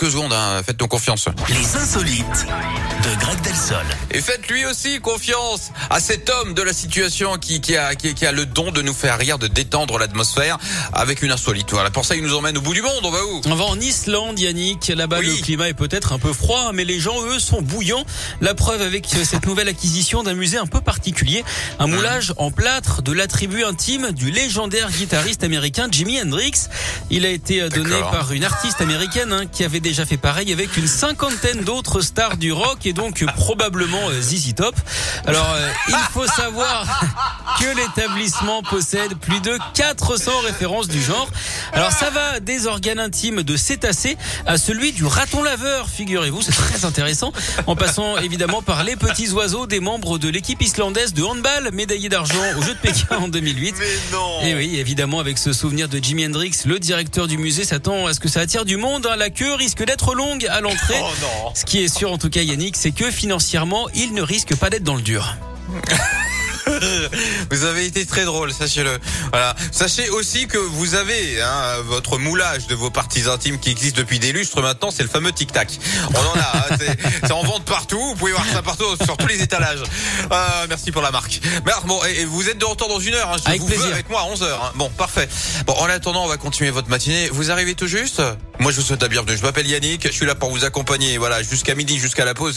quelques secondes. Hein. Faites-nous confiance. Les insolites de Greg Delsol. Et faites lui aussi confiance à cet homme de la situation qui, qui, a, qui, a le don de nous faire rire, de détendre l'atmosphère avec une insolite. Voilà. Pour ça, il nous emmène au bout du monde. On va où? On va en Islande, Yannick. Là-bas, le climat est peut-être un peu froid, mais les gens, eux, sont bouillants. La preuve avec cette nouvelle acquisition d'un musée un peu particulier. Un Mmh. moulage en plâtre de l'attribut intime du légendaire guitariste américain Jimi Hendrix. Il a été donné D'accord. par une artiste américaine hein, qui avait déjà fait pareil avec une cinquantaine d'autres stars du rock et donc probablement euh, ZZ Top. Alors, euh, il faut savoir que l'établissement possède plus de 400 références du genre. Alors ça va des organes intimes de cétacés à celui du raton laveur, figurez-vous, c'est très intéressant. En passant évidemment par les petits oiseaux des membres de l'équipe islandaise de handball, médaillé d'argent aux Jeux de Pékin en 2008. Mais non Et oui, évidemment, avec ce souvenir de Jimi Hendrix, le directeur du musée s'attend à ce que ça attire du monde. hein. La queue risque d'être longue à l'entrée. Oh non Ce qui est sûr, en tout cas, Yannick, c'est que financièrement, il ne risque pas d'être dans le dur. Vous avez été très drôle, sachez-le. Voilà. Sachez aussi que vous avez hein, votre moulage de vos parties intimes qui existe depuis des lustres maintenant, c'est le fameux tic-tac. On en a, hein, c'est en vente partout, vous pouvez voir ça partout sur tous les étalages. Euh, merci pour la marque. Mais bon, et, et vous êtes de retour dans une heure, hein, je Avec vous plaisir. veux avec moi à 11 heures. hein. Bon, parfait. Bon, en attendant, on va continuer votre matinée. Vous arrivez tout juste? Moi, je vous souhaite la bienvenue. Je m'appelle Yannick, je suis là pour vous accompagner, voilà, jusqu'à midi, jusqu'à la pause.